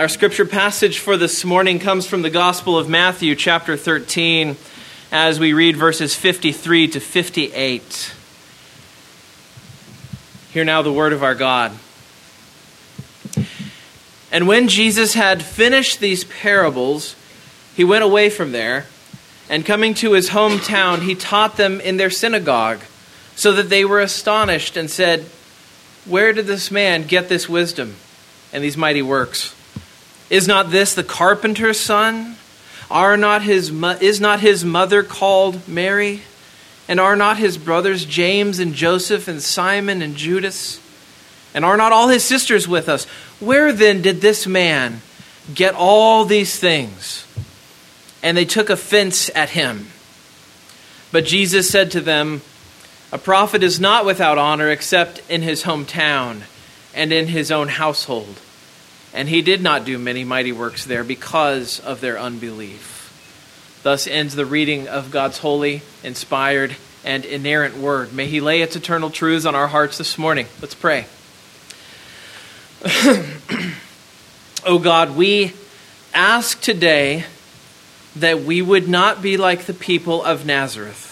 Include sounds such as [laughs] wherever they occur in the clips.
Our scripture passage for this morning comes from the Gospel of Matthew, chapter 13, as we read verses 53 to 58. Hear now the word of our God. And when Jesus had finished these parables, he went away from there, and coming to his hometown, he taught them in their synagogue, so that they were astonished and said, Where did this man get this wisdom and these mighty works? Is not this the carpenter's son? Are not his is not his mother called Mary? And are not his brothers James and Joseph and Simon and Judas? And are not all his sisters with us? Where then did this man get all these things? And they took offense at him. But Jesus said to them, A prophet is not without honor except in his hometown and in his own household. And he did not do many mighty works there because of their unbelief. Thus ends the reading of God's holy, inspired, and inerrant word. May he lay its eternal truths on our hearts this morning. Let's pray. [clears throat] oh God, we ask today that we would not be like the people of Nazareth,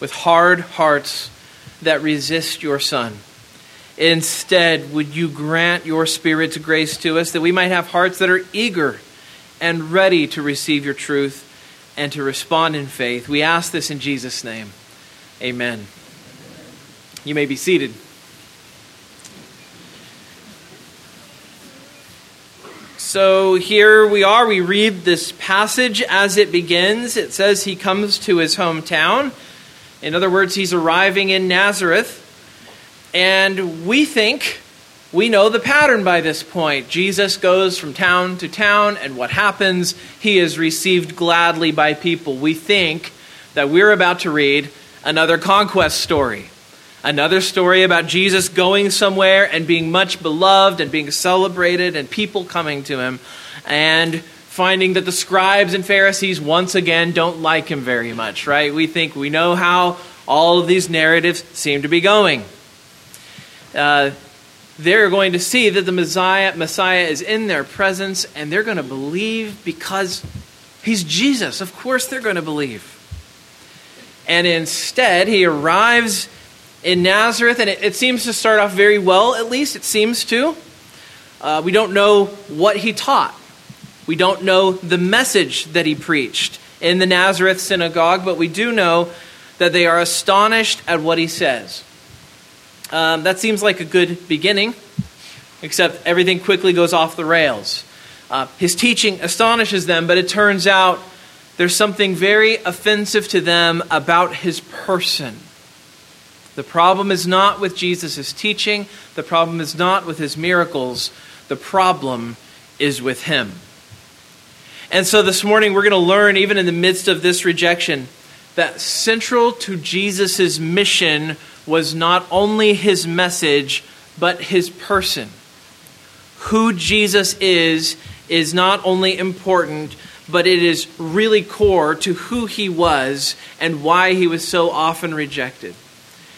with hard hearts that resist your Son. Instead, would you grant your Spirit's grace to us that we might have hearts that are eager and ready to receive your truth and to respond in faith? We ask this in Jesus' name. Amen. You may be seated. So here we are. We read this passage as it begins. It says he comes to his hometown. In other words, he's arriving in Nazareth. And we think we know the pattern by this point. Jesus goes from town to town, and what happens? He is received gladly by people. We think that we're about to read another conquest story. Another story about Jesus going somewhere and being much beloved and being celebrated, and people coming to him, and finding that the scribes and Pharisees once again don't like him very much, right? We think we know how all of these narratives seem to be going uh, they're going to see that the Messiah, Messiah is in their presence, and they're going to believe because he's Jesus. Of course, they're going to believe. And instead, he arrives in Nazareth, and it, it seems to start off very well, at least it seems to. Uh, we don't know what he taught, we don't know the message that he preached in the Nazareth synagogue, but we do know that they are astonished at what he says. Um, that seems like a good beginning, except everything quickly goes off the rails. Uh, his teaching astonishes them, but it turns out there's something very offensive to them about his person. The problem is not with Jesus' teaching, the problem is not with his miracles, the problem is with him. And so this morning we're going to learn, even in the midst of this rejection, that central to Jesus' mission was not only his message, but his person. Who Jesus is, is not only important, but it is really core to who he was and why he was so often rejected.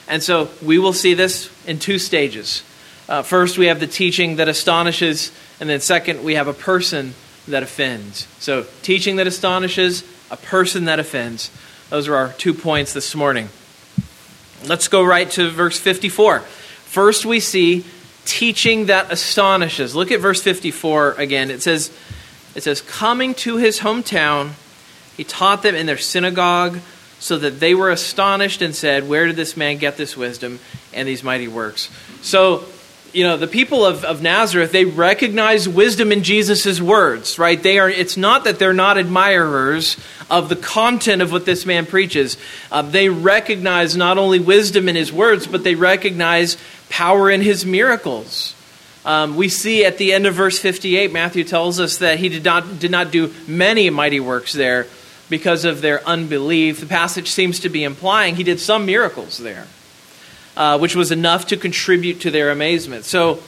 And so we will see this in two stages. Uh, first, we have the teaching that astonishes, and then second, we have a person that offends. So, teaching that astonishes, a person that offends. Those are our two points this morning. Let's go right to verse 54. First, we see teaching that astonishes. Look at verse 54 again. It says, it says, Coming to his hometown, he taught them in their synagogue, so that they were astonished and said, Where did this man get this wisdom and these mighty works? So, you know, the people of, of Nazareth, they recognize wisdom in Jesus' words, right? They are, it's not that they're not admirers of the content of what this man preaches. Uh, they recognize not only wisdom in his words, but they recognize power in his miracles. Um, we see at the end of verse 58, Matthew tells us that he did not, did not do many mighty works there because of their unbelief. The passage seems to be implying he did some miracles there uh, which was enough to contribute to their amazement. So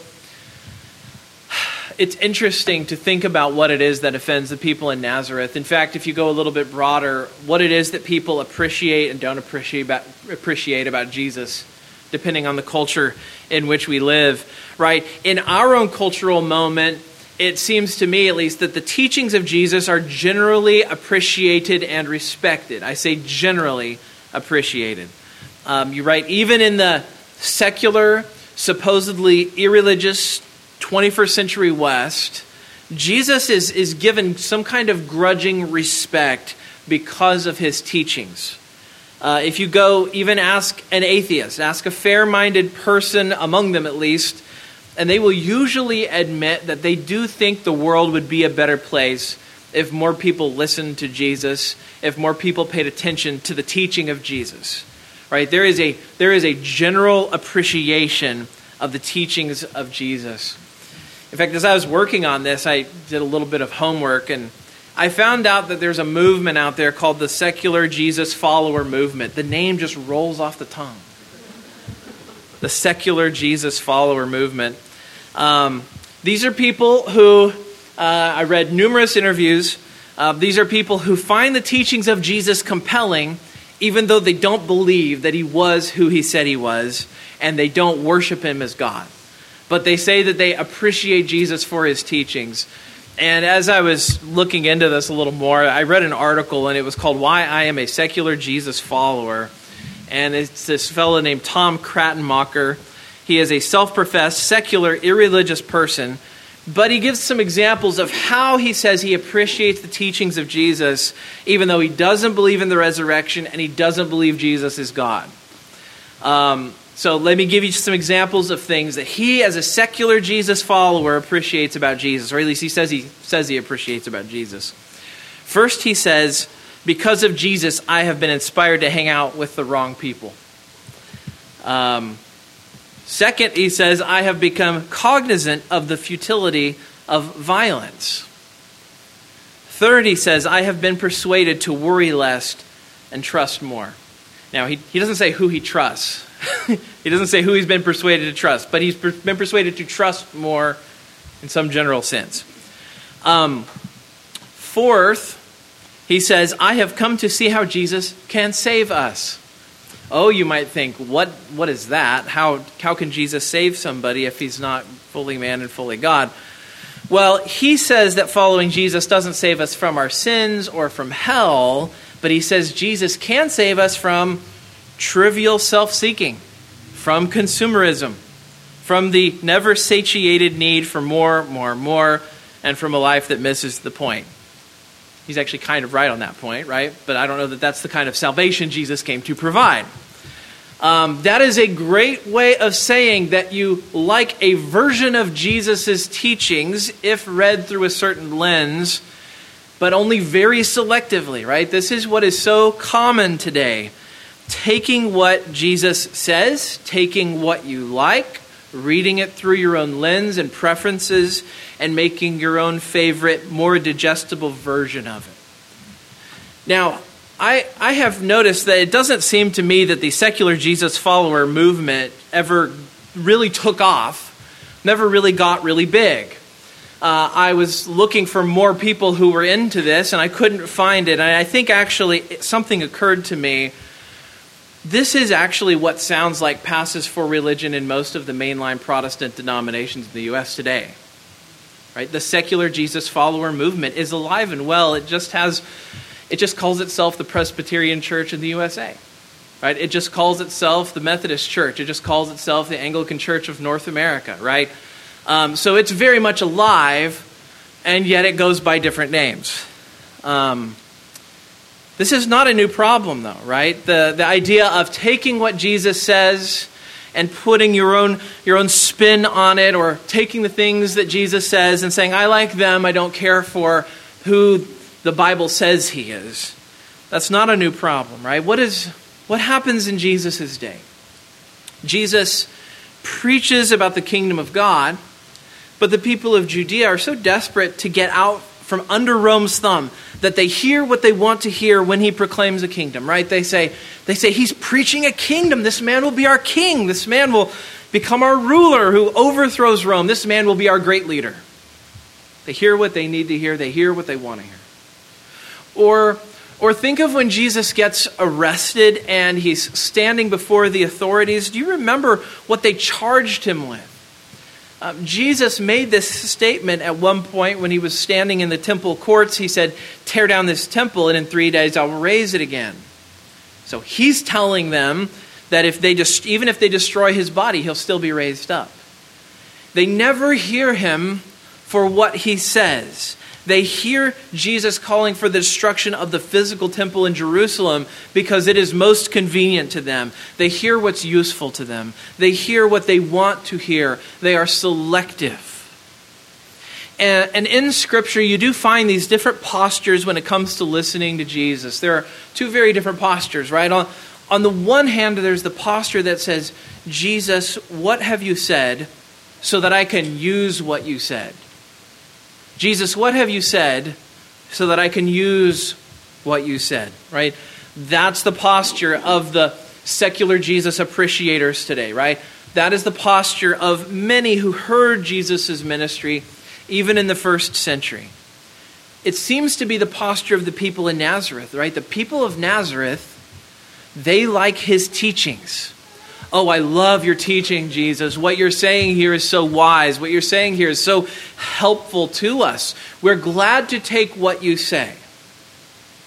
it's interesting to think about what it is that offends the people in Nazareth. In fact, if you go a little bit broader, what it is that people appreciate and don't appreciate about, appreciate about Jesus, depending on the culture in which we live, right? In our own cultural moment, it seems to me, at least, that the teachings of Jesus are generally appreciated and respected. I say generally appreciated. Um, you write, even in the secular, supposedly irreligious 21st century West, Jesus is, is given some kind of grudging respect because of his teachings. Uh, if you go even ask an atheist, ask a fair minded person, among them at least, and they will usually admit that they do think the world would be a better place if more people listened to Jesus, if more people paid attention to the teaching of Jesus. Right? There is a, there is a general appreciation of the teachings of Jesus. In fact, as I was working on this, I did a little bit of homework and I found out that there's a movement out there called the Secular Jesus Follower Movement. The name just rolls off the tongue. The Secular Jesus Follower Movement. Um, these are people who, uh, I read numerous interviews. Uh, these are people who find the teachings of Jesus compelling, even though they don't believe that he was who he said he was, and they don't worship him as God but they say that they appreciate Jesus for his teachings. And as I was looking into this a little more, I read an article and it was called Why I Am a Secular Jesus Follower. And it's this fellow named Tom Krattenmaker. He is a self professed, secular, irreligious person, but he gives some examples of how he says he appreciates the teachings of Jesus, even though he doesn't believe in the resurrection and he doesn't believe Jesus is God. Um, so let me give you some examples of things that he, as a secular Jesus follower, appreciates about Jesus, or at least he says he says he appreciates about Jesus. First, he says, "Because of Jesus, I have been inspired to hang out with the wrong people." Um, second, he says, "I have become cognizant of the futility of violence." Third, he says, "I have been persuaded to worry less and trust more." Now, he, he doesn't say who he trusts. [laughs] he doesn't say who he's been persuaded to trust, but he's been persuaded to trust more in some general sense. Um, fourth, he says, I have come to see how Jesus can save us. Oh, you might think, what, what is that? How, how can Jesus save somebody if he's not fully man and fully God? Well, he says that following Jesus doesn't save us from our sins or from hell, but he says Jesus can save us from trivial self seeking, from consumerism, from the never satiated need for more, more, more, and from a life that misses the point. He's actually kind of right on that point, right? But I don't know that that's the kind of salvation Jesus came to provide. Um, that is a great way of saying that you like a version of Jesus' teachings if read through a certain lens, but only very selectively, right? This is what is so common today taking what Jesus says, taking what you like, reading it through your own lens and preferences, and making your own favorite, more digestible version of it. Now, I, I have noticed that it doesn't seem to me that the secular Jesus follower movement ever really took off, never really got really big. Uh, I was looking for more people who were into this, and I couldn't find it. And I think actually something occurred to me this is actually what sounds like passes for religion in most of the mainline Protestant denominations in the U.S. today. Right? The secular Jesus follower movement is alive and well. It just has, it just calls itself the Presbyterian Church in the USA. Right? It just calls itself the Methodist Church. It just calls itself the Anglican Church of North America. Right? Um, so it's very much alive, and yet it goes by different names. Um, this is not a new problem, though, right? The, the idea of taking what Jesus says and putting your own, your own spin on it, or taking the things that Jesus says and saying, I like them, I don't care for who the Bible says he is. That's not a new problem, right? What, is, what happens in Jesus' day? Jesus preaches about the kingdom of God, but the people of Judea are so desperate to get out from under Rome's thumb that they hear what they want to hear when he proclaims a kingdom, right? They say, they say, He's preaching a kingdom. This man will be our king. This man will become our ruler who overthrows Rome. This man will be our great leader. They hear what they need to hear, they hear what they want to hear. Or, or think of when Jesus gets arrested and he's standing before the authorities. Do you remember what they charged him with? Um, Jesus made this statement at one point when he was standing in the temple courts. He said, Tear down this temple, and in three days I'll raise it again. So he's telling them that if they just, even if they destroy his body, he'll still be raised up. They never hear him for what he says. They hear Jesus calling for the destruction of the physical temple in Jerusalem because it is most convenient to them. They hear what's useful to them. They hear what they want to hear. They are selective. And, in Scripture, you do find these different postures when it comes to listening to Jesus. There are two very different postures, right? On, on the one hand, there's the posture that says, Jesus, what have you said so that I can use what you said? Jesus, what have you said so that I can use what you said? Right? That's the posture of the secular Jesus appreciators today, right? That is the posture of many who heard Jesus' ministry even in the first century. It seems to be the posture of the people in Nazareth, right? The people of Nazareth, they like his teachings. Oh, I love your teaching, Jesus. What you're saying here is so wise. What you're saying here is so helpful to us. We're glad to take what you say,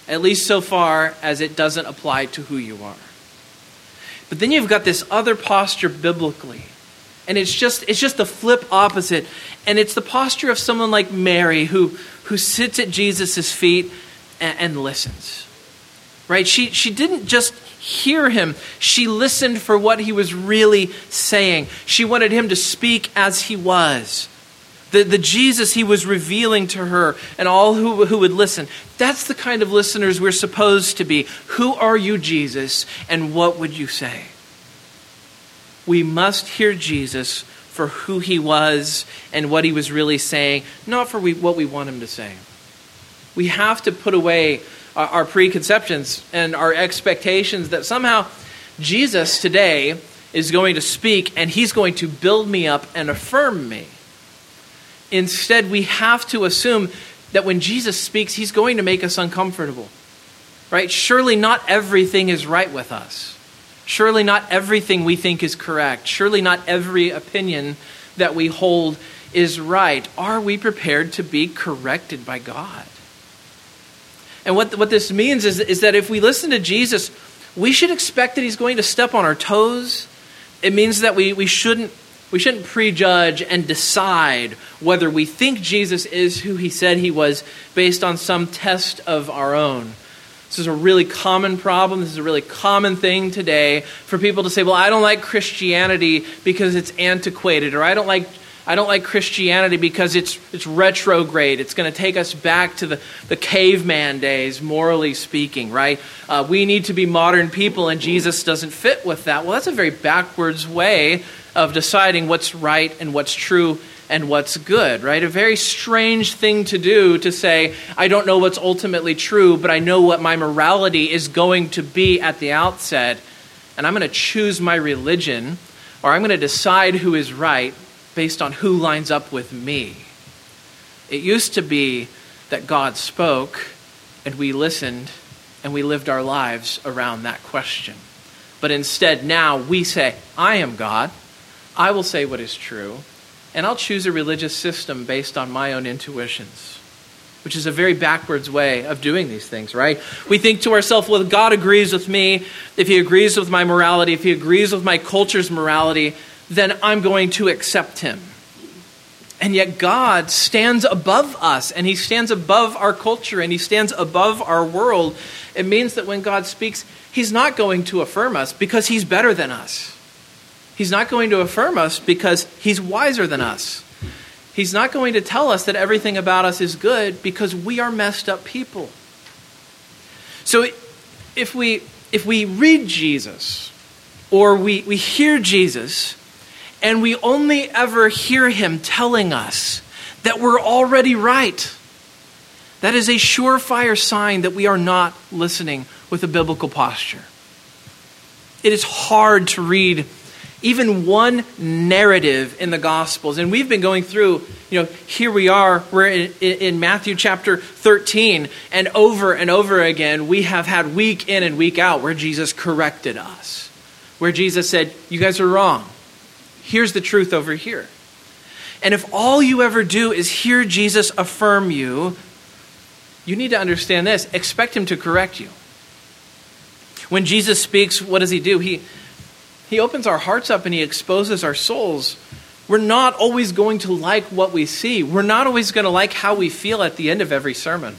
at least so far as it doesn't apply to who you are. But then you've got this other posture biblically. And it's just it's just the flip opposite. And it's the posture of someone like Mary who who sits at Jesus' feet and, and listens. Right? She she didn't just hear him. She listened for what he was really saying. She wanted him to speak as he was. The, the Jesus he was revealing to her and all who, who would listen. That's the kind of listeners we're supposed to be. Who are you, Jesus, and what would you say? We must hear Jesus for who he was and what he was really saying, not for we, what we want him to say. We have to put away our preconceptions and our expectations that somehow Jesus today is going to speak and he's going to build me up and affirm me. Instead, we have to assume that when Jesus speaks, he's going to make us uncomfortable. Right? Surely not everything is right with us. Surely not everything we think is correct. Surely not every opinion that we hold is right. Are we prepared to be corrected by God? And what, what this means is, is that if we listen to Jesus, we should expect that he's going to step on our toes. It means that we, we, shouldn't, we shouldn't prejudge and decide whether we think Jesus is who he said he was based on some test of our own. This is a really common problem. This is a really common thing today for people to say, well, I don't like Christianity because it's antiquated, or I don't like I don't like Christianity because it's, it's retrograde. It's going to take us back to the, the caveman days, morally speaking, right? Uh, we need to be modern people, and Jesus doesn't fit with that. Well, that's a very backwards way of deciding what's right and what's true and what's good, right? A very strange thing to do to say, I don't know what's ultimately true, but I know what my morality is going to be at the outset, and I'm going to choose my religion, or I'm going to decide who is right based on who lines up with me. It used to be that God spoke and we listened and we lived our lives around that question. But instead, now we say, I am God. I will say what is true. And I'll choose a religious system based on my own intuitions, which is a very backwards way of doing these things, right? We think to ourselves, well, God agrees with me. If he agrees with my morality, if he agrees with my culture's morality, then I'm going to accept him. And yet, God stands above us, and He stands above our culture, and He stands above our world. It means that when God speaks, He's not going to affirm us because He's better than us. He's not going to affirm us because He's wiser than us. He's not going to tell us that everything about us is good because we are messed up people. So, if we, if we read Jesus, or we, we hear Jesus, and we only ever hear him telling us that we're already right. That is a surefire sign that we are not listening with a biblical posture. It is hard to read even one narrative in the Gospels. And we've been going through, you know, here we are, we're in, in, Matthew chapter 13, and over and over again, we have had week in and week out where Jesus corrected us, where Jesus said, You guys are wrong. Here's the truth over here. And if all you ever do is hear Jesus affirm you, you need to understand this expect him to correct you. When Jesus speaks, what does he do? He, he opens our hearts up and he exposes our souls. We're not always going to like what we see. We're not always going to like how we feel at the end of every sermon.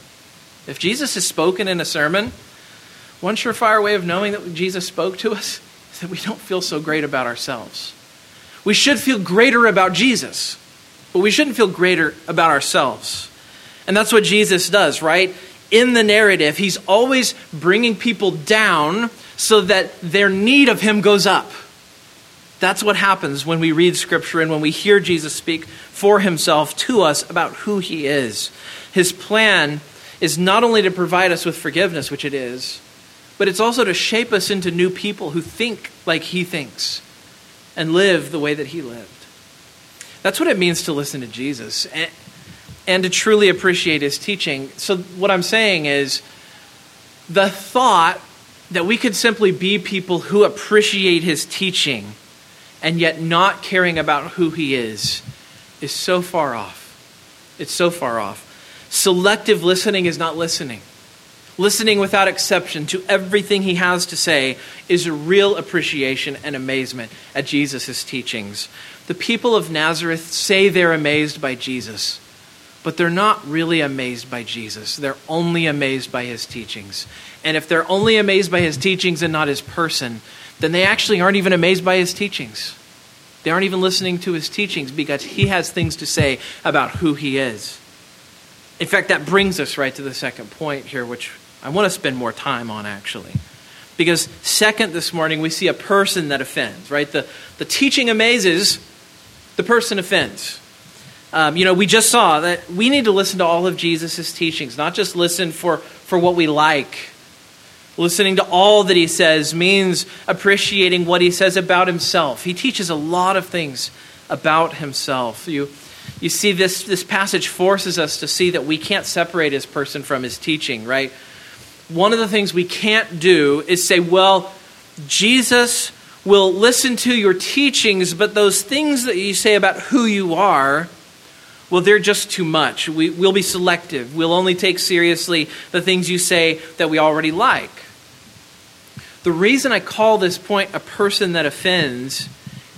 If Jesus has spoken in a sermon, one surefire way of knowing that Jesus spoke to us is that we don't feel so great about ourselves. We should feel greater about Jesus, but we shouldn't feel greater about ourselves. And that's what Jesus does, right? In the narrative, he's always bringing people down so that their need of him goes up. That's what happens when we read Scripture and when we hear Jesus speak for himself to us about who he is. His plan is not only to provide us with forgiveness, which it is, but it's also to shape us into new people who think like he thinks and live the way that he lived. That's what it means to listen to Jesus and, and to truly appreciate his teaching. So, what I'm saying is the thought that we could simply be people who appreciate his teaching and yet not caring about who he is is so far off. It's so far off. Selective listening is not listening. Listening without exception to everything he has to say is a real appreciation and amazement at Jesus' teachings. The people of Nazareth say they're amazed by Jesus, but they're not really amazed by Jesus. They're only amazed by his teachings. And if they're only amazed by his teachings and not his person, then they actually aren't even amazed by his teachings. They aren't even listening to his teachings because he has things to say about who he is. In fact, that brings us right to the second point here, which I want to spend more time on actually. Because, second, this morning, we see a person that offends, right? The, the teaching amazes, the person offends. Um, you know, we just saw that we need to listen to all of Jesus' teachings, not just listen for, for what we like. Listening to all that he says means appreciating what he says about himself. He teaches a lot of things about himself. You, you see, this, this passage forces us to see that we can't separate his person from his teaching, right? One of the things we can't do is say, well, Jesus will listen to your teachings, but those things that you say about who you are, well, they're just too much. We, will be selective. We'll only take seriously the things you say that we already like. The reason I call this point a person that offends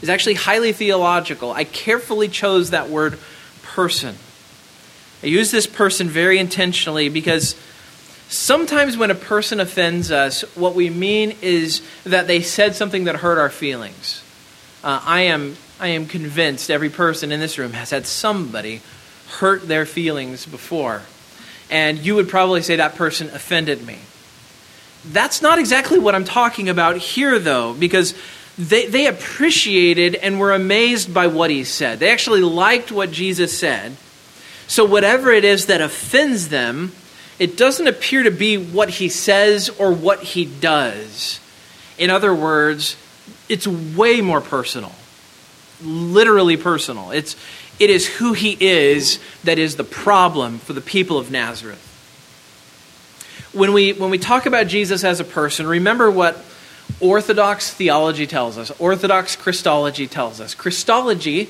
is actually highly theological. I carefully chose that word person. I use this person very intentionally because Sometimes when a person offends us, what we mean is that they said something that hurt our feelings. Uh, I, am, I am convinced every person in this room has had somebody hurt their feelings before. And you would probably say that person offended me. That's not exactly what I'm talking about here, though, because they, they appreciated and were amazed by what he said. They actually liked what Jesus said. So, whatever it is that offends them, it doesn't appear to be what he says or what he does. In other words, it's way more personal. Literally personal. It's it is who he is that is the problem for the people of Nazareth. When we when we talk about Jesus as a person, remember what Orthodox theology tells us. Orthodox Christology tells us. Christology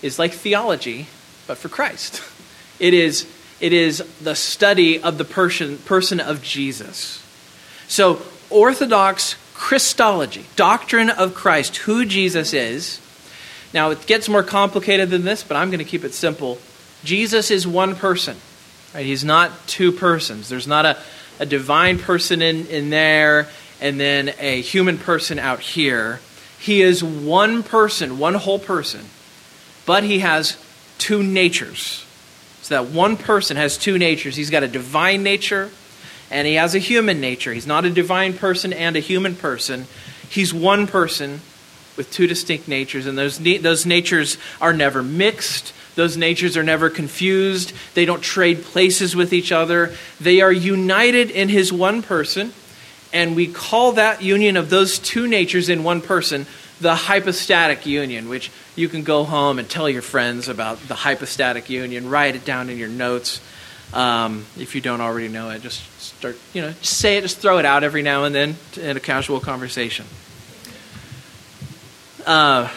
is like theology, but for Christ. [laughs] It is it is the study of the person, person of Jesus. So, Orthodox Christology, doctrine of Christ, who Jesus is. Now, it gets more complicated than this, but I'm going to keep it simple. Jesus is one person. Right? He's not two persons. There's not a, a divine person in, in there and then a human person out here. He is one person, one whole person, but he has two natures. So that one person has two natures. He's got a divine nature and he has a human nature. He's not a divine person and a human person. He's one person with two distinct natures, and those, those natures are never mixed. Those natures are never confused. They don't trade places with each other. They are united in his one person, and we call that union of those two natures in one person the hypostatic union, which you can go home and tell your friends about the hypostatic union. Write it down in your notes. Um, if you don't already know it, just start, you know, just say it, just throw it out every now and then in a casual conversation. Uh,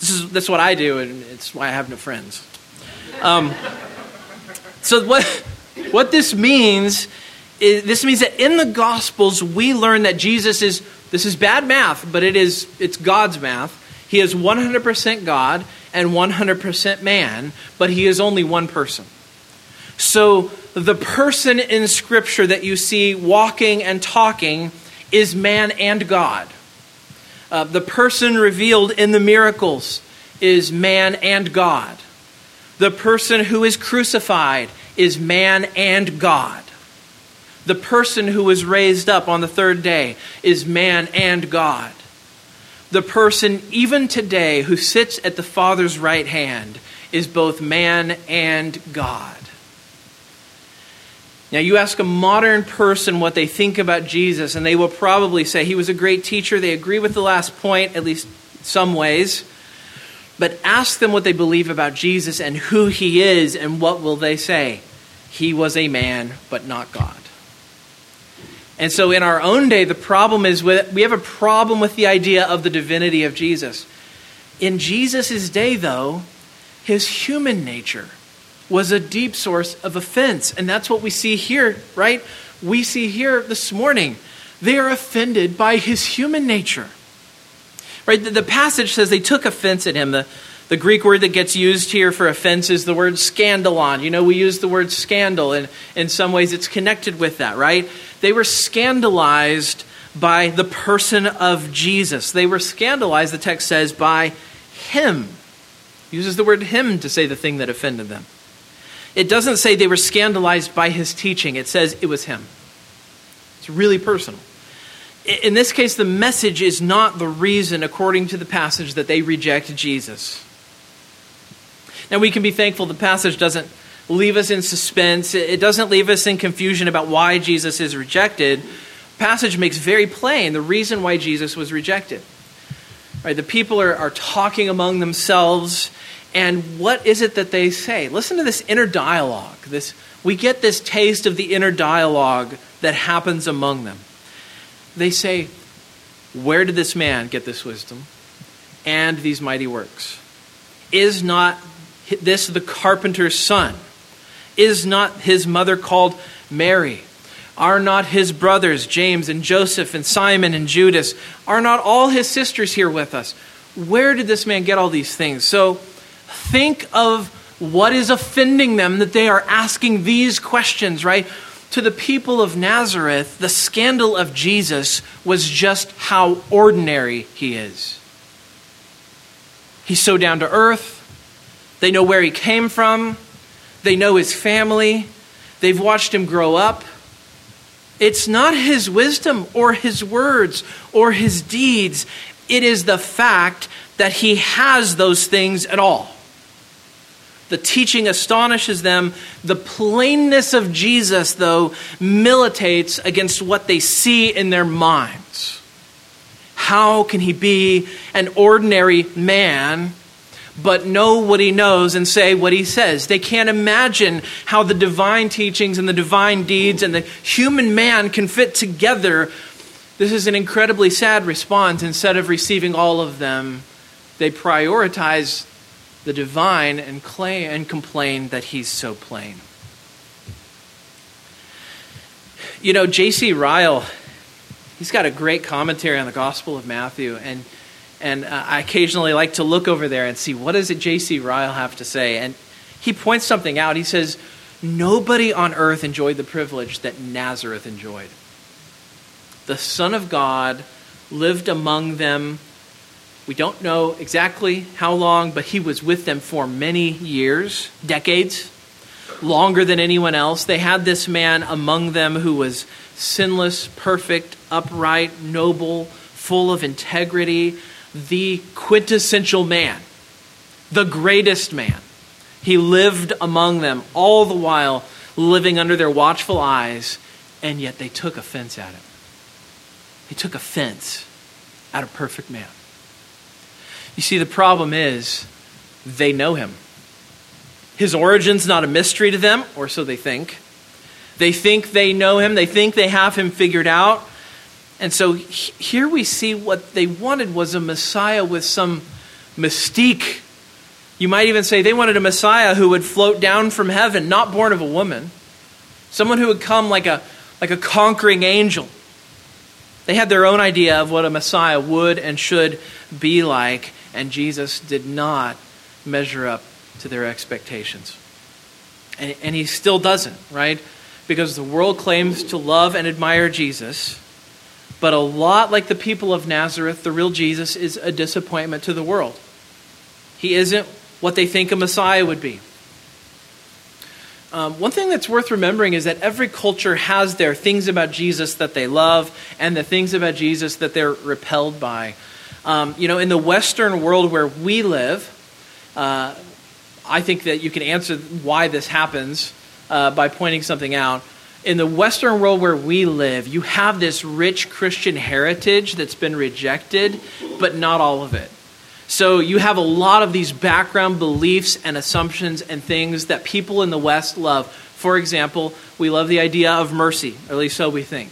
This is that's what I do, and it's why I have no friends. Um, so what what this means is this means that in the Gospels we learn that Jesus is this is bad math, but it is it's God's math. He is 100% God and 100% man, but he is only one person. So the person in Scripture that you see walking and talking is man and God. Uh, the person revealed in the miracles is man and God. The person who is crucified is man and God. The person who was raised up on the third day is man and God. The person, even today, who sits at the Father's right hand is both man and God. Now, you ask a modern person what they think about Jesus, and they will probably say he was a great teacher. They agree with the last point, at least some ways. But ask them what they believe about Jesus and who he is, and what will they say? He was a man, but not God. And so, in our own day, the problem is with, we have a problem with the idea of the divinity of Jesus. In Jesus' day, though, his human nature was a deep source of offense. And that's what we see here, right? We see here this morning. They are offended by his human nature. Right? The, the passage says they took offense at him. The, the Greek word that gets used here for offense is the word scandalon. You know, we use the word scandal, and in some ways it's connected with that, right? They were scandalized by the person of Jesus. They were scandalized, the text says, by him. uses the word him to say the thing that offended them. It doesn't say they were scandalized by his teaching, it says it was him. It's really personal. In this case, the message is not the reason, according to the passage, that they reject Jesus. Now, we can be thankful the passage doesn't leave us in suspense, it doesn't leave us in confusion about why Jesus is rejected. The passage makes very plain the reason why Jesus was rejected. Right, the people are, are talking among themselves and what is it that they say? Listen to this inner dialogue. This, we get this taste of the inner dialogue that happens among them. They say, Where did this man get this wisdom and these mighty works? Is not this the carpenter's son? Is not his mother called Mary? Are not his brothers, James and Joseph and Simon and Judas, are not all his sisters here with us? Where did this man get all these things? So, think of what is offending them that they are asking these questions, right? To the people of Nazareth, the scandal of Jesus was just how ordinary he is. He's so down to earth. They know where he came from. They know his family. They've watched him grow up. It's not his wisdom or his words or his deeds. It is the fact that he has those things at all. The teaching astonishes them. The plainness of Jesus, though, militates against what they see in their minds. How can he be an ordinary man? But know what he knows and say what he says. They can't imagine how the divine teachings and the divine deeds and the human man can fit together. This is an incredibly sad response. Instead of receiving all of them, they prioritize the divine and, claim, and complain that he's so plain. You know, J.C. Ryle, he's got a great commentary on the Gospel of Matthew, and and uh, I occasionally like to look over there and see what does it J.C. Ryle have to say. And he points something out. He says, Nobody on earth enjoyed the privilege that Nazareth enjoyed. The Son of God lived among them we don't know exactly how long, but he was with them for many years, decades, longer than anyone else. They had this man among them who was sinless, perfect, upright, noble, full of integrity, the quintessential man, the greatest man. He lived among them, all the while living under their watchful eyes, and yet they took offense at him. They took offense at a perfect man. You see, the problem is they know him. His origin's not a mystery to them, or so they think. They think they know him, they think they have him figured out. And so here we see what they wanted was a Messiah with some mystique. You might even say they wanted a Messiah who would float down from heaven, not born of a woman, someone who would come like a, like a conquering angel. They had their own idea of what a Messiah would and should be like, and Jesus did not measure up to their expectations. And, and he still doesn't, right? Because the world claims to love and admire Jesus, but a lot like the people of Nazareth, the real Jesus is a disappointment to the world. He isn't what they think a Messiah would be. Um, one thing that's worth remembering is that every culture has their things about Jesus that they love and the things about Jesus that they're repelled by. Um, you know, in the Western world where we live, uh, I think that you can answer why this happens uh, by pointing something out. In the Western world where we live, you have this rich Christian heritage that's been rejected, but not all of it. So you have a lot of these background beliefs and assumptions and things that people in the West love. For example, we love the idea of mercy, or at least so we think.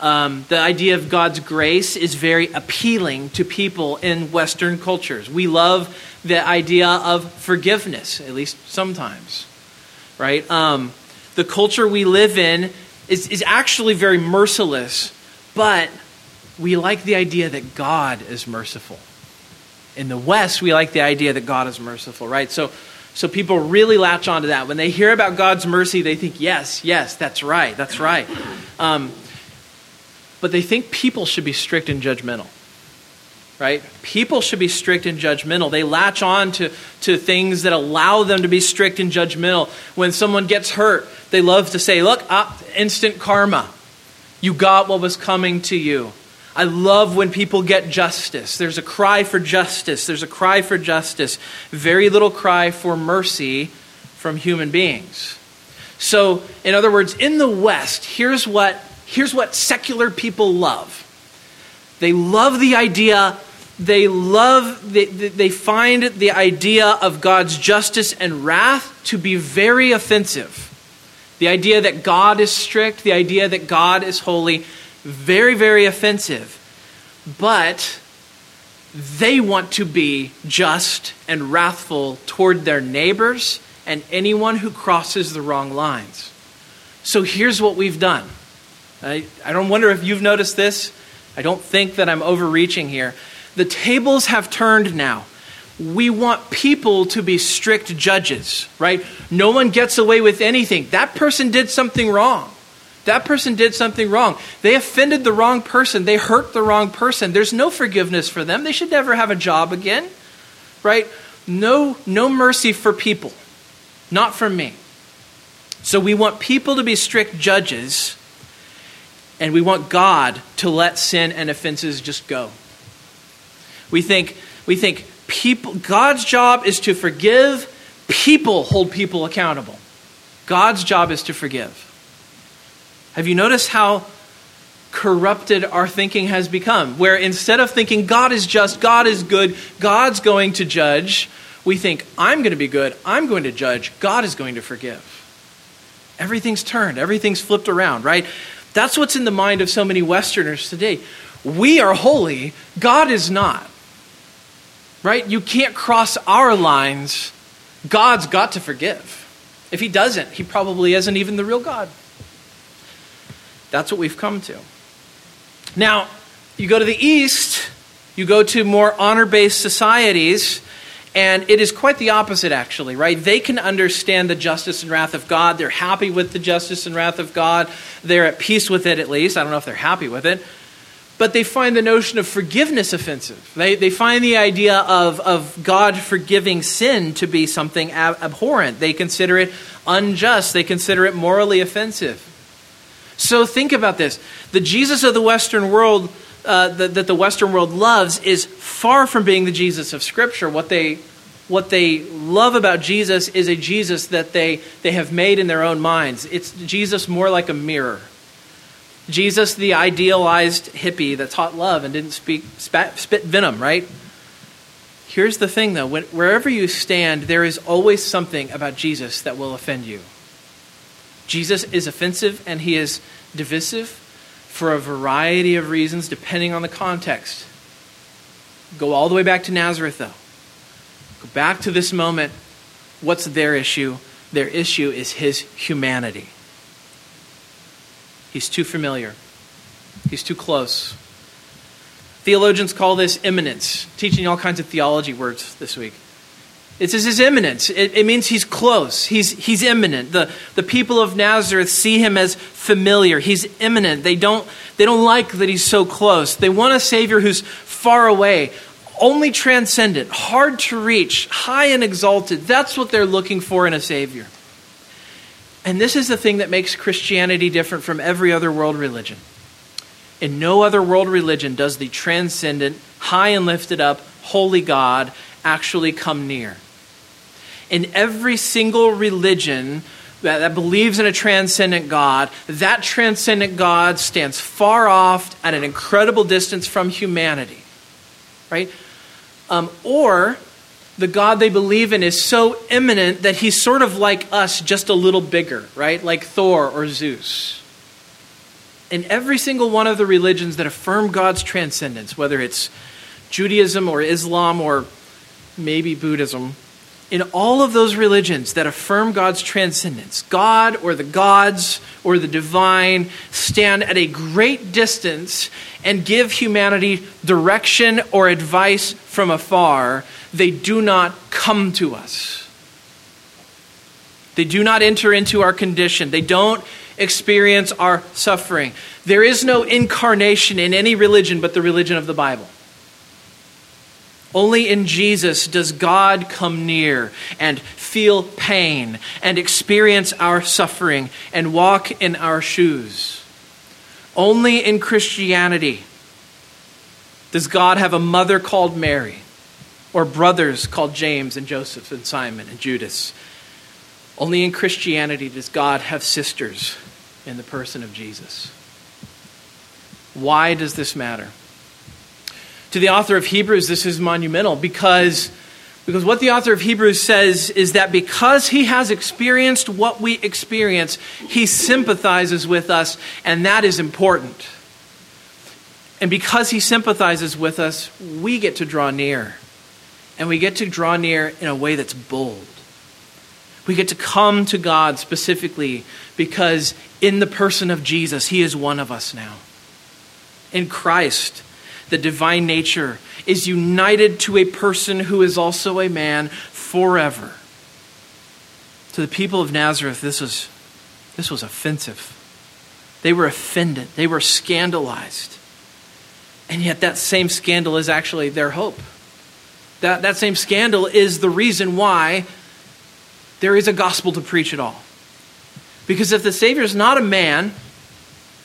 Um, the idea of God's grace is very appealing to people in Western cultures. We love the idea of forgiveness, at least sometimes, right? Um, the culture we live in is, is actually very merciless, but we like the idea that God is merciful in the West, we like the idea that God is merciful, right? So, so people really latch onto that. When they hear about God's mercy, they think, yes, yes, that's right, that's right. Um, but they think people should be strict and judgmental, right? People should be strict and judgmental. They latch on to, to things that allow them to be strict and judgmental. When someone gets hurt, they love to say, look, ah, instant karma. You got what was coming to you. I love when people get justice. There's a cry for justice. There's a cry for justice. Very little cry for mercy from human beings. So, in other words, in the West, here's what, here's what secular people love. They love the idea, they love, they, they find the idea of God's justice and wrath to be very offensive. The idea that God is strict, the idea that God is holy very, very offensive. But they want to be just and wrathful toward their neighbors and anyone who crosses the wrong lines. So here's what we've done. I, I don't wonder if you've noticed this. I don't think that I'm overreaching here. The tables have turned now. We want people to be strict judges, right? No one gets away with anything. That person did something wrong. That person did something wrong. They offended the wrong person. They hurt the wrong person. There's no forgiveness for them. They should never have a job again. Right? No no mercy for people. Not for me. So we want people to be strict judges and we want God to let sin and offenses just go. We think we think people God's job is to forgive, people hold people accountable. God's job is to forgive. Have you noticed how corrupted our thinking has become? Where instead of thinking God is just, God is good, God's going to judge, we think I'm going to be good, I'm going to judge, God is going to forgive. Everything's turned, everything's flipped around, right? That's what's in the mind of so many Westerners today. We are holy, God is not. Right? You can't cross our lines. God's got to forgive. If he doesn't, he probably isn't even the real God. That's what we've come to. Now, you go to the East, you go to more honor based societies, and it is quite the opposite, actually, right? They can understand the justice and wrath of God. They're happy with the justice and wrath of God. They're at peace with it, at least. I don't know if they're happy with it. But they find the notion of forgiveness offensive. They, they find the idea of, of God forgiving sin to be something ab- abhorrent. They consider it unjust. They consider it morally offensive. So think about this. The Jesus of the Western world, uh, that, that the Western world loves, is far from being the Jesus of Scripture. What they, what they love about Jesus is a Jesus that they, they have made in their own minds. It's Jesus more like a mirror. Jesus, the idealized hippie that taught love and didn't speak, spat, spit venom, right? Here's the thing, though. When, wherever you stand, there is always something about Jesus that will offend you. Jesus is offensive and he is divisive for a variety of reasons depending on the context. Go all the way back to Nazareth, though. Go back to this moment. What's their issue? Their issue is his humanity. He's too familiar, he's too close. Theologians call this immanence, teaching all kinds of theology words this week. It's his immanence. It, it, means he's close. He's, he's immanent. The, the people of Nazareth see him as familiar. He's immanent. They don't, they don't like that he's so close. They want a Savior who's far away, only transcendent, hard to reach, high and exalted. That's what they're looking for in a Savior. And this is the thing that makes Christianity different from every other world religion. In no other world religion does the transcendent, high and lifted up, holy God actually come near in every single religion that, that believes in a transcendent God, that transcendent God stands far off at an incredible distance from humanity. Right? Um, or the God they believe in is so immanent that he's sort of like us, just a little bigger, right? Like Thor or Zeus. In every single one of the religions that affirm God's transcendence, whether it's Judaism or Islam or maybe Buddhism, in all of those religions that affirm God's transcendence, God or the gods or the divine stand at a great distance and give humanity direction or advice from afar. They do not come to us. They do not enter into our condition. They don't experience our suffering. There is no incarnation in any religion but the religion of the Bible. Only in Jesus does God come near and feel pain and experience our suffering and walk in our shoes. Only in Christianity does God have a mother called Mary or brothers called James and Joseph and Simon and Judas. Only in Christianity does God have sisters in the person of Jesus. Why does this matter? To the author of Hebrews, this is monumental because, because what the author of Hebrews says is that because he has experienced what we experience, he sympathizes with us, and that is important. And because he sympathizes with us, we get to draw near. And we get to draw near in a way that's bold. We get to come to God specifically because in the person of Jesus, he is one of us now. In Christ, the divine nature, is united to a person who is also a man forever. To the people of Nazareth, this was, this was offensive. They were offended, they were scandalized. And yet, that same scandal is actually their hope. That, that same scandal is the reason why there is a gospel to preach at all. Because if the Savior is not a man,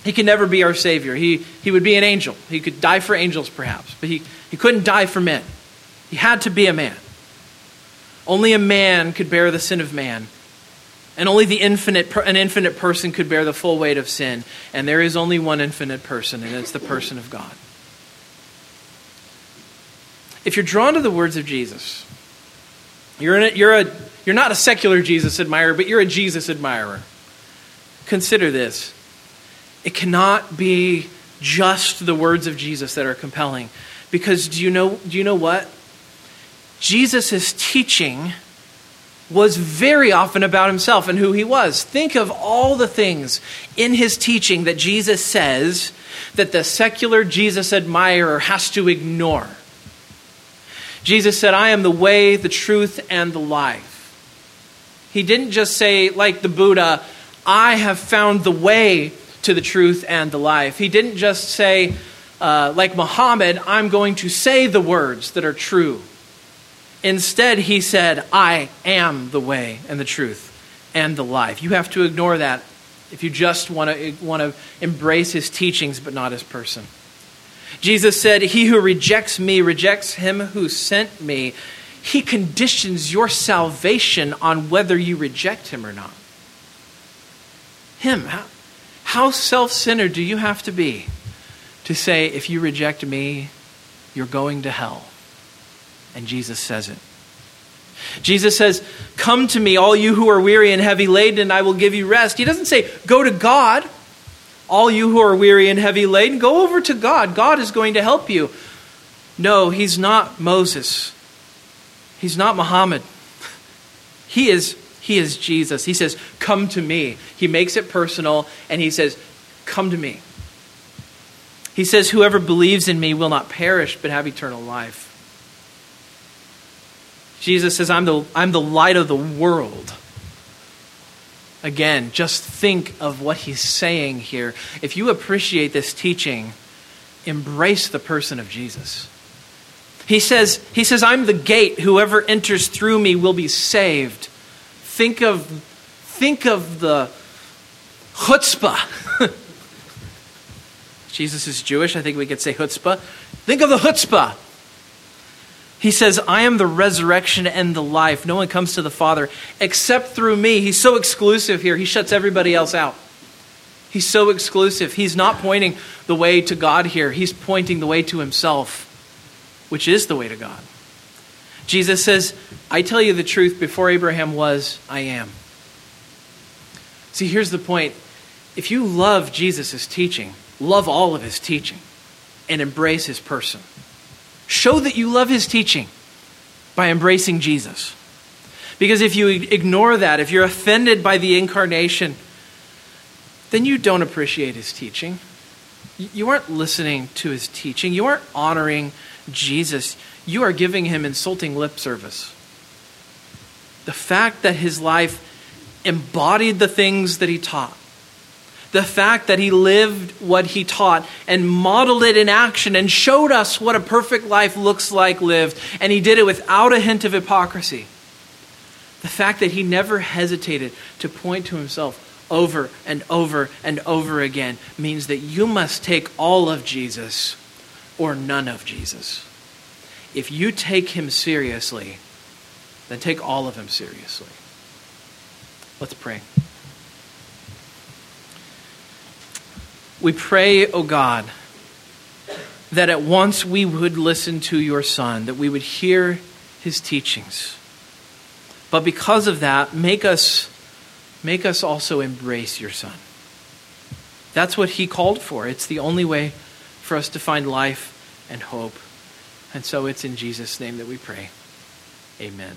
he can never be our Savior. He, he would be an angel. He could die for angels, perhaps, but he, he couldn't die for men. He had to be a man. Only a man could bear the sin of man. And only the infinite, an infinite person could bear the full weight of sin. And there is only one infinite person, and it's the person of God. If you're drawn to the words of Jesus, you're, a, you're, a, you're not a secular Jesus admirer, but you're a Jesus admirer. Consider this it cannot be just the words of Jesus that are compelling. Because do you know, do you know what? Jesus' teaching was very often about himself and who he was. Think of all the things in his teaching that Jesus says that the secular Jesus admirer has to ignore. Jesus said, I am the way, the truth, and the life. He didn't just say, like the Buddha, I have found the way to the truth and the life. He didn't just say, uh, like Muhammad, I'm going to say the words that are true. Instead, he said, I am the way and the truth and the life. You have to ignore that if you just want to, want to embrace his teachings but not his person. Jesus said, He who rejects me rejects him who sent me. He conditions your salvation on whether you reject him or not. Him. How, how self centered do you have to be to say, if you reject me, you're going to hell? And Jesus says it. Jesus says, Come to me, all you who are weary and heavy laden, and I will give you rest. He doesn't say, Go to God. All you who are weary and heavy laden, go over to God. God is going to help you. No, he's not Moses. He's not Muhammad. [laughs] He is he is Jesus. He says, "Come to me." He makes it personal and he says, "Come to me." He says, "Whoever believes in me will not perish but have eternal life." Jesus says, "I'm the I'm the light of the world." Again, just think of what he's saying here. If you appreciate this teaching, embrace the person of Jesus. He says, he says, I'm the gate. Whoever enters through me will be saved. Think of, think of the chutzpah. [laughs] Jesus is Jewish. I think we could say chutzpah. Think of the chutzpah. He says, I am the resurrection and the life. No one comes to the Father except through me. He's so exclusive here, he shuts everybody else out. He's so exclusive. He's not pointing the way to God here, he's pointing the way to himself, which is the way to God. Jesus says, I tell you the truth, before Abraham was, I am. See, here's the point. If you love Jesus' teaching, love all of his teaching and embrace his person. Show that you love his teaching by embracing Jesus. Because if you ignore that, if you're offended by the incarnation, then you don't appreciate his teaching. You aren't listening to his teaching. You aren't honoring Jesus. You are giving him insulting lip service. The fact that his life embodied the things that he taught the fact that he lived what he taught and modeled it in action and showed us what a perfect life looks like lived, and he did it without a hint of hypocrisy. The fact that he never hesitated to point to himself over and over and over again means that you must take all of Jesus or none of Jesus. If you take him seriously, then take all of him seriously. Let's pray. We pray, O oh God, that at once we would listen to your Son, that we would hear his teachings. But because of that, make us, make us also embrace your Son. That's what he called for. It's the only way for us to find life and hope. And so it's in Jesus' name that we pray. Amen.